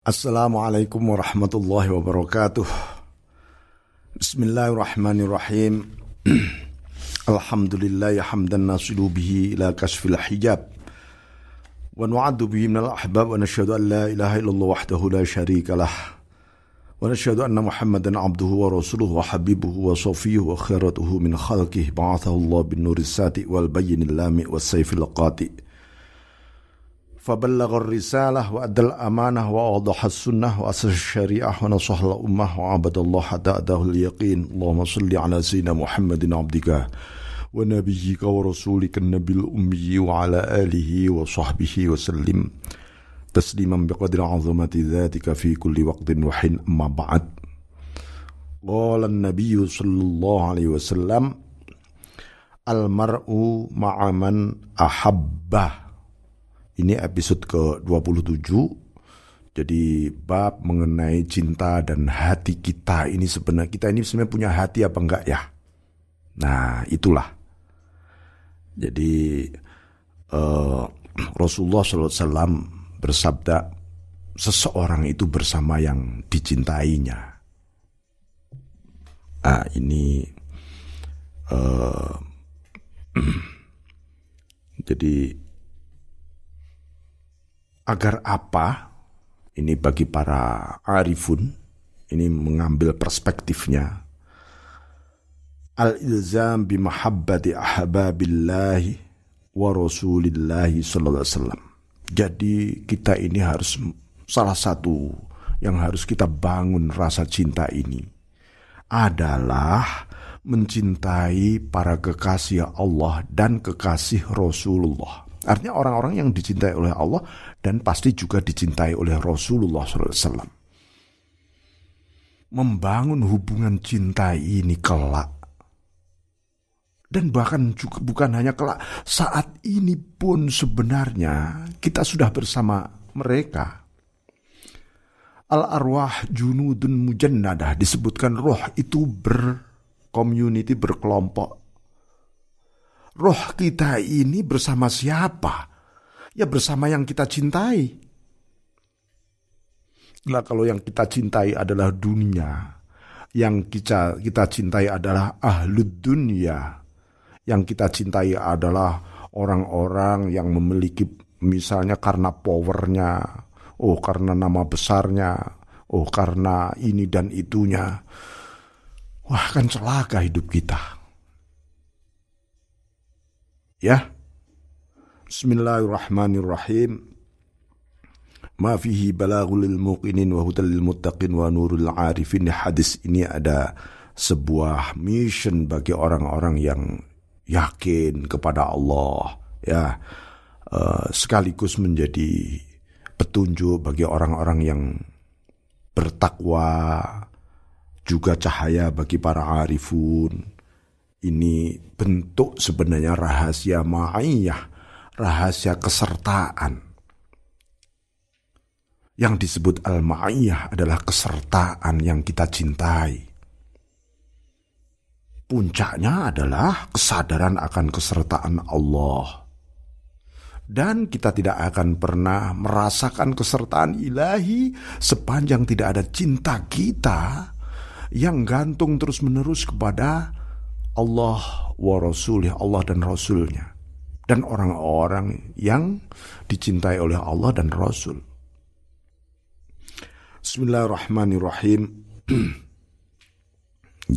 Assalamualaikum warahmatullahi wabarakatuh. Bismillahirrahmanirrahim. Alhamdulillah hamdan nasilu bihi ila kasfil hijab. Wa nu'addu bihi minal ahbab wa nashhadu an la ilaha illallah wahdahu la sharika lah. Wa nashhadu anna Muhammadan abduhu wa rasuluhu wa habibuhu wa safiyuhu wa khairatuhu min khalqih ba'athahu Allah bin nuris sati wal bayyinil lami was sayfil qati'. فبلغ الرسالة وأدى الأمانة وأوضح السنة وأسس الشريعة ونصح الأمة وعبد الله حتى أداه اليقين. اللهم صل على سيدنا محمد عبدك ونبيك ورسولك النبي الأمي وعلى آله وصحبه وسلم. تسليما بقدر عظمة ذاتك في كل وقت وحين أما بعد. قال النبي صلى الله عليه وسلم المرء مع من أحبه. Ini episode ke-27. Jadi bab mengenai cinta dan hati kita ini sebenarnya kita ini sebenarnya punya hati apa enggak ya? Nah, itulah. Jadi uh, Rasulullah SAW bersabda seseorang itu bersama yang dicintainya. Ah, ini uh, jadi Agar apa? Ini bagi para arifun, ini mengambil perspektifnya. Al-ilzam bimahabbati ahbabillahi wa rasulillahi sallallahu alaihi wasallam. Jadi kita ini harus salah satu yang harus kita bangun rasa cinta ini adalah mencintai para kekasih Allah dan kekasih Rasulullah. Artinya orang-orang yang dicintai oleh Allah dan pasti juga dicintai oleh Rasulullah SAW. Membangun hubungan cinta ini kelak. Dan bahkan juga bukan hanya kelak, saat ini pun sebenarnya kita sudah bersama mereka. Al-arwah junudun mujannadah disebutkan roh itu bercommunity, berkelompok roh kita ini bersama siapa? Ya bersama yang kita cintai. Nah kalau yang kita cintai adalah dunia, yang kita kita cintai adalah ahlud dunia, yang kita cintai adalah orang-orang yang memiliki misalnya karena powernya, oh karena nama besarnya, oh karena ini dan itunya. Wah kan celaka hidup kita. Ya. Bismillahirrahmanirrahim. Ma fihi balaghul lil muqinin wa hudal lil muttaqin wa nurul arifin. Hadis ini ada sebuah mission bagi orang-orang yang yakin kepada Allah ya uh, sekaligus menjadi petunjuk bagi orang-orang yang bertakwa juga cahaya bagi para arifun ini bentuk sebenarnya rahasia ma'iyah, rahasia kesertaan. Yang disebut al-ma'iyah adalah kesertaan yang kita cintai. Puncaknya adalah kesadaran akan kesertaan Allah. Dan kita tidak akan pernah merasakan kesertaan ilahi sepanjang tidak ada cinta kita yang gantung terus-menerus kepada Allah wa Rasulih, Allah dan Rasulnya. Dan orang-orang yang dicintai oleh Allah dan Rasul. Bismillahirrahmanirrahim.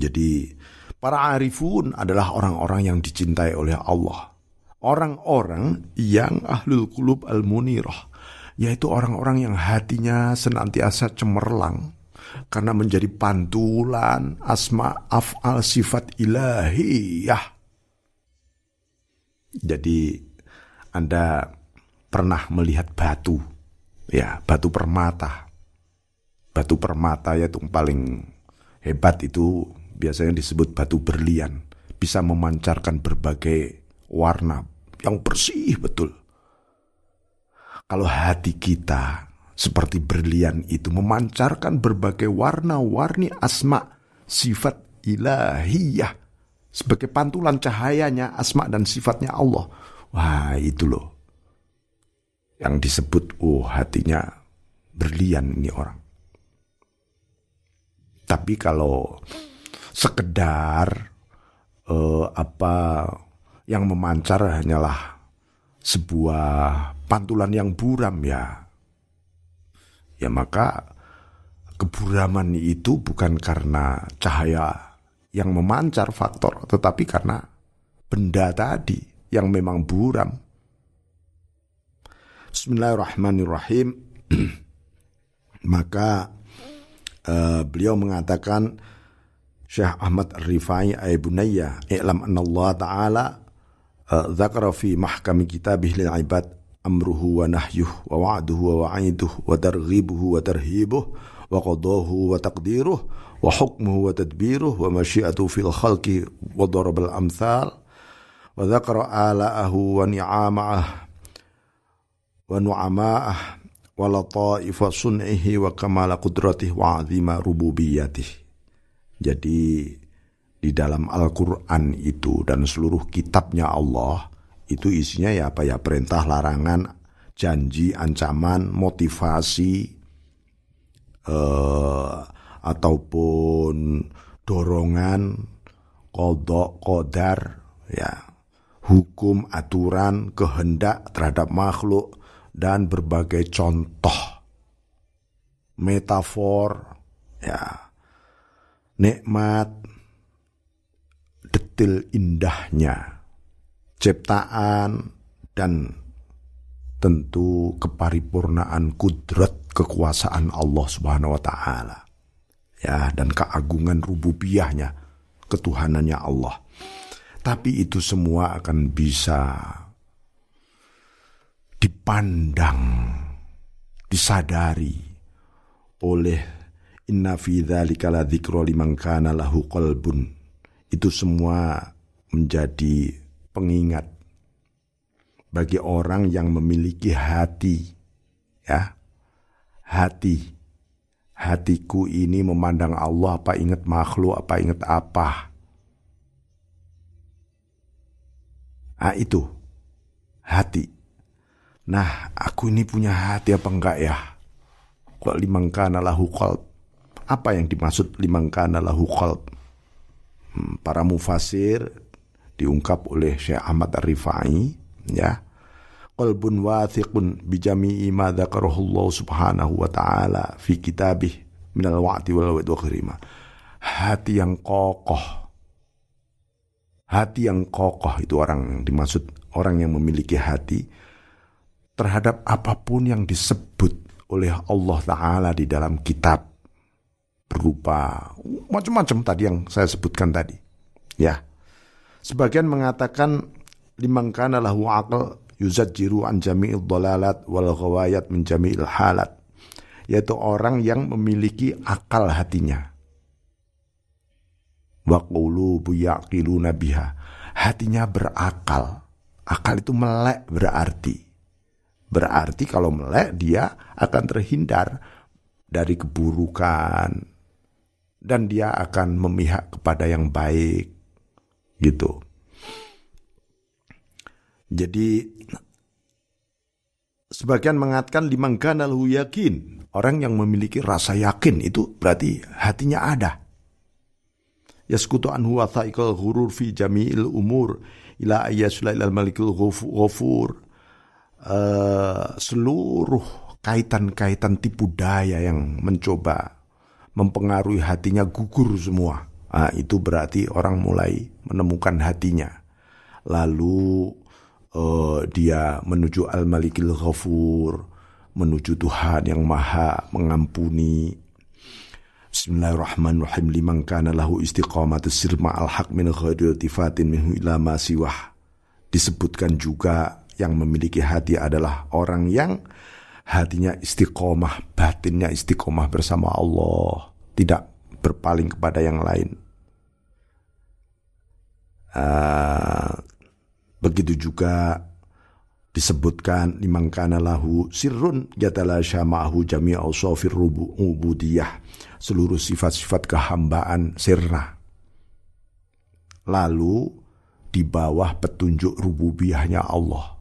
Jadi para arifun adalah orang-orang yang dicintai oleh Allah. Orang-orang yang ahlul kulub al-munirah. Yaitu orang-orang yang hatinya senantiasa cemerlang karena menjadi pantulan asma af'al sifat ilahiyah. Jadi Anda pernah melihat batu, ya batu permata. Batu permata ya yang paling hebat itu biasanya disebut batu berlian. Bisa memancarkan berbagai warna yang bersih betul. Kalau hati kita seperti berlian itu memancarkan berbagai warna-warni asma sifat ilahiyah sebagai pantulan cahayanya asma dan sifatnya Allah. Wah, itu loh. Yang disebut oh hatinya berlian ini orang. Tapi kalau sekedar uh, apa yang memancar hanyalah sebuah pantulan yang buram ya. Ya maka keburaman itu bukan karena cahaya yang memancar faktor, tetapi karena benda tadi yang memang buram. Bismillahirrahmanirrahim. Maka uh, beliau mengatakan Syekh Ahmad Rifai ay bunayya i'lam anna Allah taala uh, fi mahkami kitabih lil ibad amruhu wa nahyuh wa wa'duhu wa wa'iduh wa targhibuhu wa tarhibuh wa qadahu wa taqdiruh wa hukmuhu wa tadbiruh wa masyiatuhu fil khalqi wa darabal amthal wa dzakara ala'ahu wa ni'ama'ah wa nu'ama'ah wa lataifa sun'ihi wa kamala qudratihi wa azima rububiyatih jadi di dalam Al-Quran itu dan seluruh kitabnya Allah itu isinya ya apa ya? Perintah larangan janji ancaman motivasi eh, ataupun dorongan kodok kodar ya. Hukum aturan kehendak terhadap makhluk dan berbagai contoh. Metafor ya. Nikmat detil indahnya ciptaan dan tentu keparipurnaan kudrat kekuasaan Allah Subhanahu wa taala ya dan keagungan rububiyahnya, ketuhanannya Allah. Tapi itu semua akan bisa dipandang, disadari oleh inna fi dzalika la liman kana lahu qalbun. Itu semua menjadi pengingat bagi orang yang memiliki hati ya. Hati. Hatiku ini memandang Allah apa ingat makhluk apa ingat apa. Ah itu. Hati. Nah aku ini punya hati apa enggak ya? Kok limangkana lahu qalb? Apa yang dimaksud limangkana lahu qalb? Hmm, para mufasir diungkap oleh Syekh Ahmad Ar-Rifai ya qalbun wathiqun bijami'i ma dzakarahu Subhanahu wa taala fi kitabih minal wa'ti wal wa'd wa Hati yang kokoh. Hati yang kokoh itu orang yang dimaksud orang yang memiliki hati terhadap apa pun yang disebut oleh Allah taala di dalam kitab berupa macam-macam tadi yang saya sebutkan tadi. Ya. Sebagian mengatakan limangkana lahu aql yuzajiru an jami'il dalalat wal ghawayat min jami'il halat. Yaitu orang yang memiliki akal hatinya. Wa qulubu yaqiluna biha. Hatinya berakal. Akal itu melek berarti. Berarti kalau melek dia akan terhindar dari keburukan. Dan dia akan memihak kepada yang baik gitu jadi sebagian mengatakan limangkan lahu yakin. Orang yang memiliki rasa yakin itu berarti hatinya ada. Yaskutu anhu wa tha'iqal ghurur fi jami'il umur ila ayyasula ilal malikul ghafur. Uh, seluruh kaitan-kaitan tipu daya yang mencoba mempengaruhi hatinya gugur semua. Nah, itu berarti orang mulai menemukan hatinya. Lalu uh, dia menuju Al-Malikil Ghafur, menuju Tuhan yang Maha mengampuni. Bismillahirrahmanirrahim liman kana lahu istiqamat sirma al haq min ghairi tifatin minhu ila ma siwah. Disebutkan juga yang memiliki hati adalah orang yang hatinya istiqomah, batinnya istiqomah bersama Allah, tidak berpaling kepada yang lain. Uh, Begitu juga disebutkan limangkana lahu sirrun jatala syama'ahu jami'a usafir ubudiyah seluruh sifat-sifat kehambaan sirna lalu di bawah petunjuk rububiyahnya Allah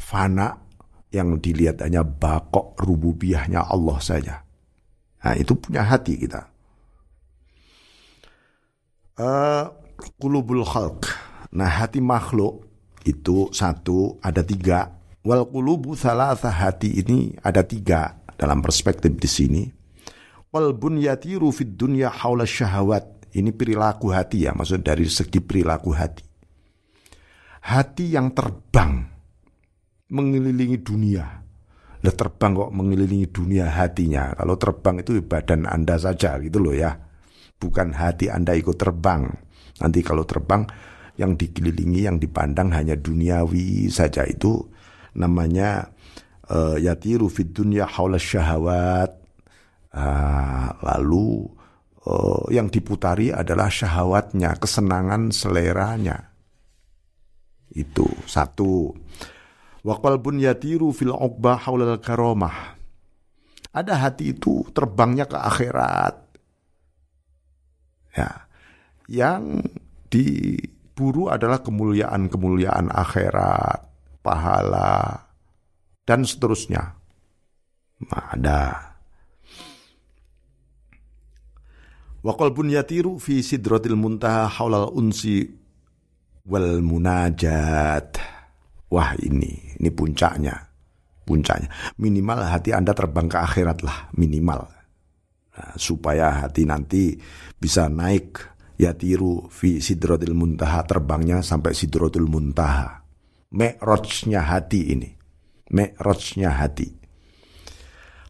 fana yang dilihat hanya bakok rububiyahnya Allah saja. Nah, itu punya hati kita. Uh, kulubul khalq. Nah, hati makhluk itu satu ada tiga. Wal kulubu salah hati ini ada tiga dalam perspektif di sini. Qalbun yatiru fid dunya haula syahawat. Ini perilaku hati ya, maksud dari segi perilaku hati. Hati yang terbang mengelilingi dunia. Lah terbang kok mengelilingi dunia hatinya. Kalau terbang itu badan Anda saja gitu loh ya. Bukan hati Anda ikut terbang. Nanti kalau terbang yang dikelilingi yang dipandang hanya duniawi saja itu namanya uh, yatiru fid dunya haula syahawat. Uh, lalu uh, yang diputari adalah syahwatnya, kesenangan seleranya. Itu satu. Wa qalbun yatiru fil uqba haulal karomah. Ada hati itu terbangnya ke akhirat. Ya. Yang diburu adalah kemuliaan-kemuliaan akhirat, pahala dan seterusnya. Nah, ada. Wa qalbun yatiru fi sidratil muntaha haulal unsi wal munajat. Wah ini, ini puncaknya. Puncaknya. Minimal hati Anda terbang ke akhirat lah, minimal. Nah, supaya hati nanti bisa naik ya tiru fi sidrotil muntaha terbangnya sampai sidrotul muntaha. Me'rojnya hati ini. Me'rojnya hati.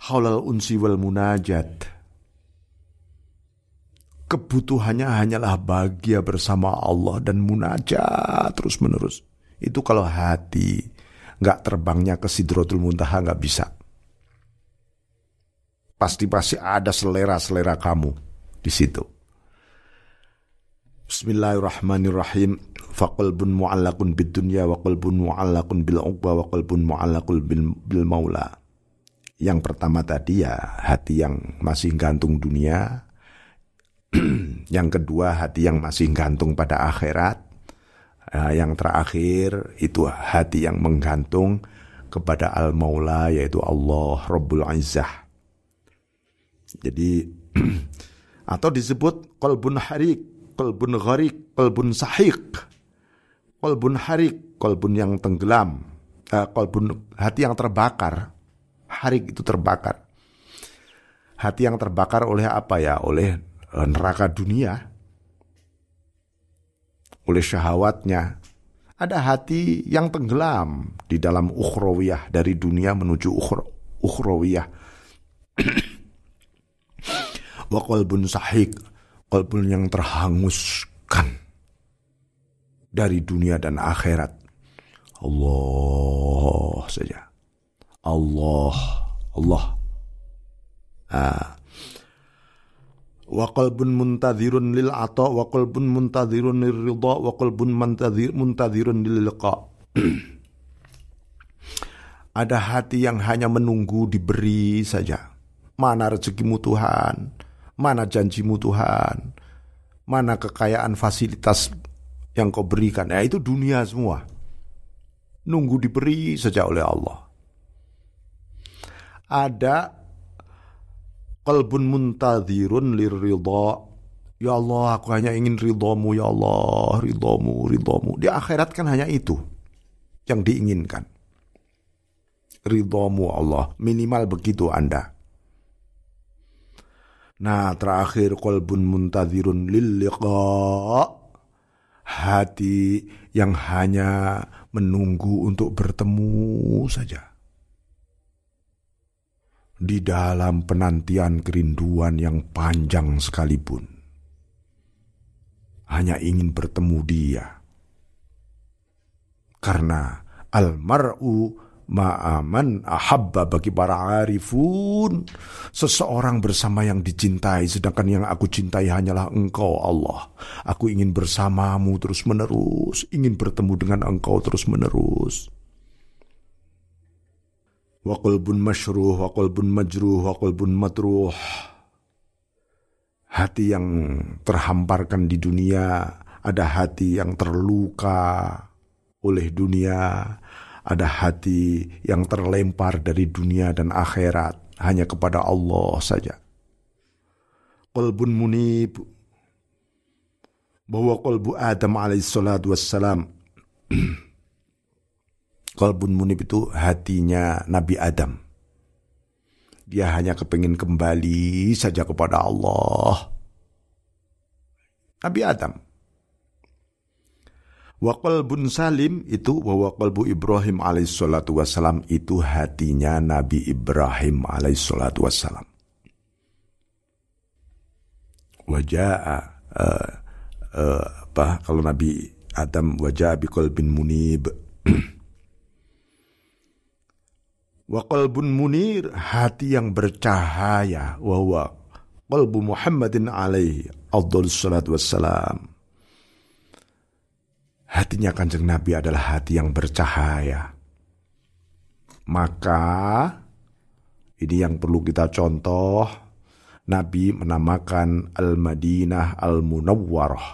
Haulal unsi wal munajat. Kebutuhannya hanyalah bahagia bersama Allah dan munajat terus menerus. Itu kalau hati nggak terbangnya ke Sidrotul Muntaha nggak bisa. Pasti-pasti ada selera-selera kamu di situ. Bismillahirrahmanirrahim. Faqalbun mu'allakun bid dunya wa qalbun mu'allakun bil uqba wa qalbun mu'allakun bil, bil maula. Yang pertama tadi ya hati yang masih gantung dunia. yang kedua hati yang masih gantung pada akhirat. Nah, yang terakhir itu hati yang menggantung kepada Al-Maula yaitu Allah Rabbul Izzah. Jadi atau disebut kolbun harik, kolbun gharik, kolbun sahik. Kolbun harik, kolbun yang tenggelam, kolbun hati yang terbakar. Harik itu terbakar. Hati yang terbakar oleh apa ya? Oleh uh, neraka dunia oleh syahwatnya. Ada hati yang tenggelam di dalam ukhrawiyah dari dunia menuju ukhrawiyah. Wa qalbun sahik, qalbun yang terhanguskan dari dunia dan akhirat. Allah saja. Allah, Allah. Ah, wa qalbun muntadhirun lil ata wa qalbun muntadhirun lil ridha wa qalbun muntadhir muntadhirun lil liqa ada hati yang hanya menunggu diberi saja mana rezekimu Tuhan mana janjimu Tuhan mana kekayaan fasilitas yang kau berikan ya itu dunia semua nunggu diberi saja oleh Allah ada Qalbun muntadhirun lirridha. Ya Allah, aku hanya ingin ridhamu ya Allah, ridhamu, ridhamu. Di akhirat kan hanya itu yang diinginkan. Ridhamu Allah, minimal begitu Anda. Nah, terakhir qalbun muntadhirun lil liqa. Hati yang hanya menunggu untuk bertemu saja di dalam penantian kerinduan yang panjang sekalipun. Hanya ingin bertemu dia. Karena almar'u ma'aman ahabba bagi para arifun. Seseorang bersama yang dicintai, sedangkan yang aku cintai hanyalah engkau Allah. Aku ingin bersamamu terus menerus, ingin bertemu dengan engkau terus menerus wa qalbun masyruh wa qalbun majruh wa qalbun matruh hati yang terhamparkan di dunia ada hati yang terluka oleh dunia ada hati yang terlempar dari dunia dan akhirat hanya kepada Allah saja. Qalbun munib bahwa qalbu Adam alaihissalatu wassalam qalbun munib itu hatinya Nabi Adam. Dia hanya kepingin kembali saja kepada Allah. Nabi Adam Wa qalbun salim itu bahwa qalbu Ibrahim alaihissalatu wassalam itu hatinya Nabi Ibrahim alaihissalatu wassalam. Waja'a uh, uh, apa kalau Nabi Adam wajah bi qalbin munib. Wa qalbun munir hati yang bercahaya wa qalbu Muhammadin alaihi afdhalus salatu wassalam hatinya kanjeng Nabi adalah hati yang bercahaya. Maka ini yang perlu kita contoh. Nabi menamakan Al-Madinah Al-Munawwarah.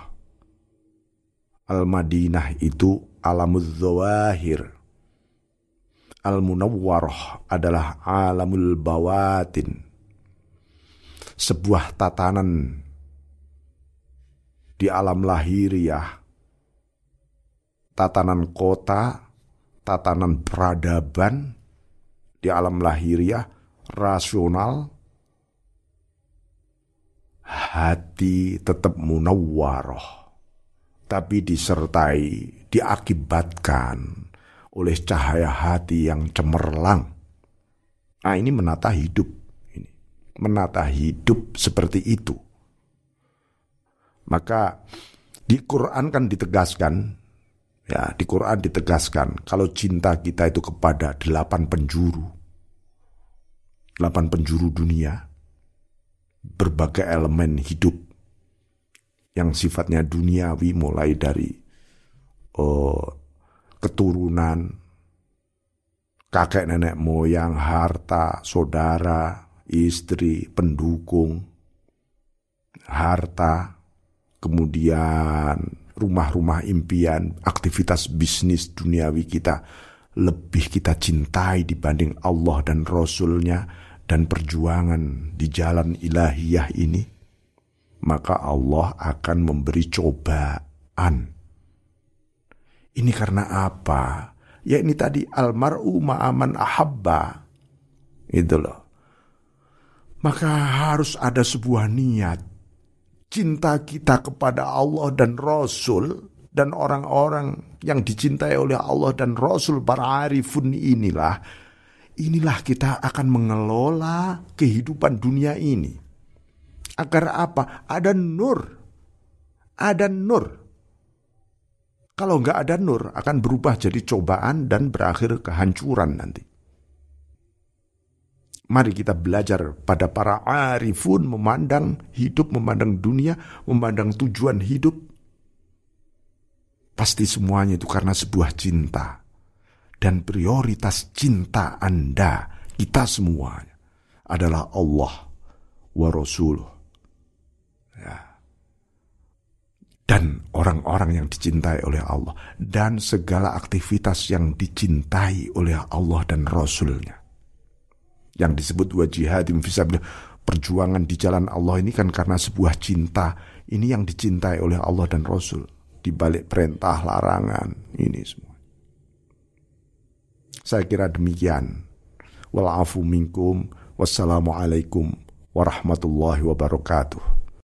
Al-Madinah itu alamul zawahir. Al-Munawwarah adalah alamul bawatin. Sebuah tatanan di alam lahiriah tatanan kota, tatanan peradaban di alam lahiriah, rasional, hati tetap munawwaroh, tapi disertai, diakibatkan oleh cahaya hati yang cemerlang. Nah ini menata hidup, ini menata hidup seperti itu. Maka di Quran kan ditegaskan Ya, di Quran ditegaskan kalau cinta kita itu kepada delapan penjuru, delapan penjuru dunia, berbagai elemen hidup yang sifatnya duniawi mulai dari oh, keturunan, kakek nenek moyang, harta, saudara, istri, pendukung, harta, kemudian rumah-rumah impian, aktivitas bisnis duniawi kita lebih kita cintai dibanding Allah dan Rasulnya dan perjuangan di jalan ilahiyah ini, maka Allah akan memberi cobaan. Ini karena apa? Ya ini tadi almaru ma'aman ahabba. Itu loh. Maka harus ada sebuah niat cinta kita kepada Allah dan Rasul dan orang-orang yang dicintai oleh Allah dan Rasul para arifun inilah inilah kita akan mengelola kehidupan dunia ini. Agar apa? Ada nur. Ada nur. Kalau nggak ada nur akan berubah jadi cobaan dan berakhir kehancuran nanti Mari kita belajar pada para arifun memandang hidup, memandang dunia, memandang tujuan hidup. Pasti semuanya itu karena sebuah cinta. Dan prioritas cinta Anda, kita semuanya, adalah Allah wa Rasuluh. Ya. Dan orang-orang yang dicintai oleh Allah. Dan segala aktivitas yang dicintai oleh Allah dan Rasulnya yang disebut wa jihadim fisabilillah perjuangan di jalan Allah ini kan karena sebuah cinta. Ini yang dicintai oleh Allah dan Rasul. Di balik perintah larangan ini semua. Saya kira demikian. Walafu minkum. Wassalamualaikum warahmatullahi wabarakatuh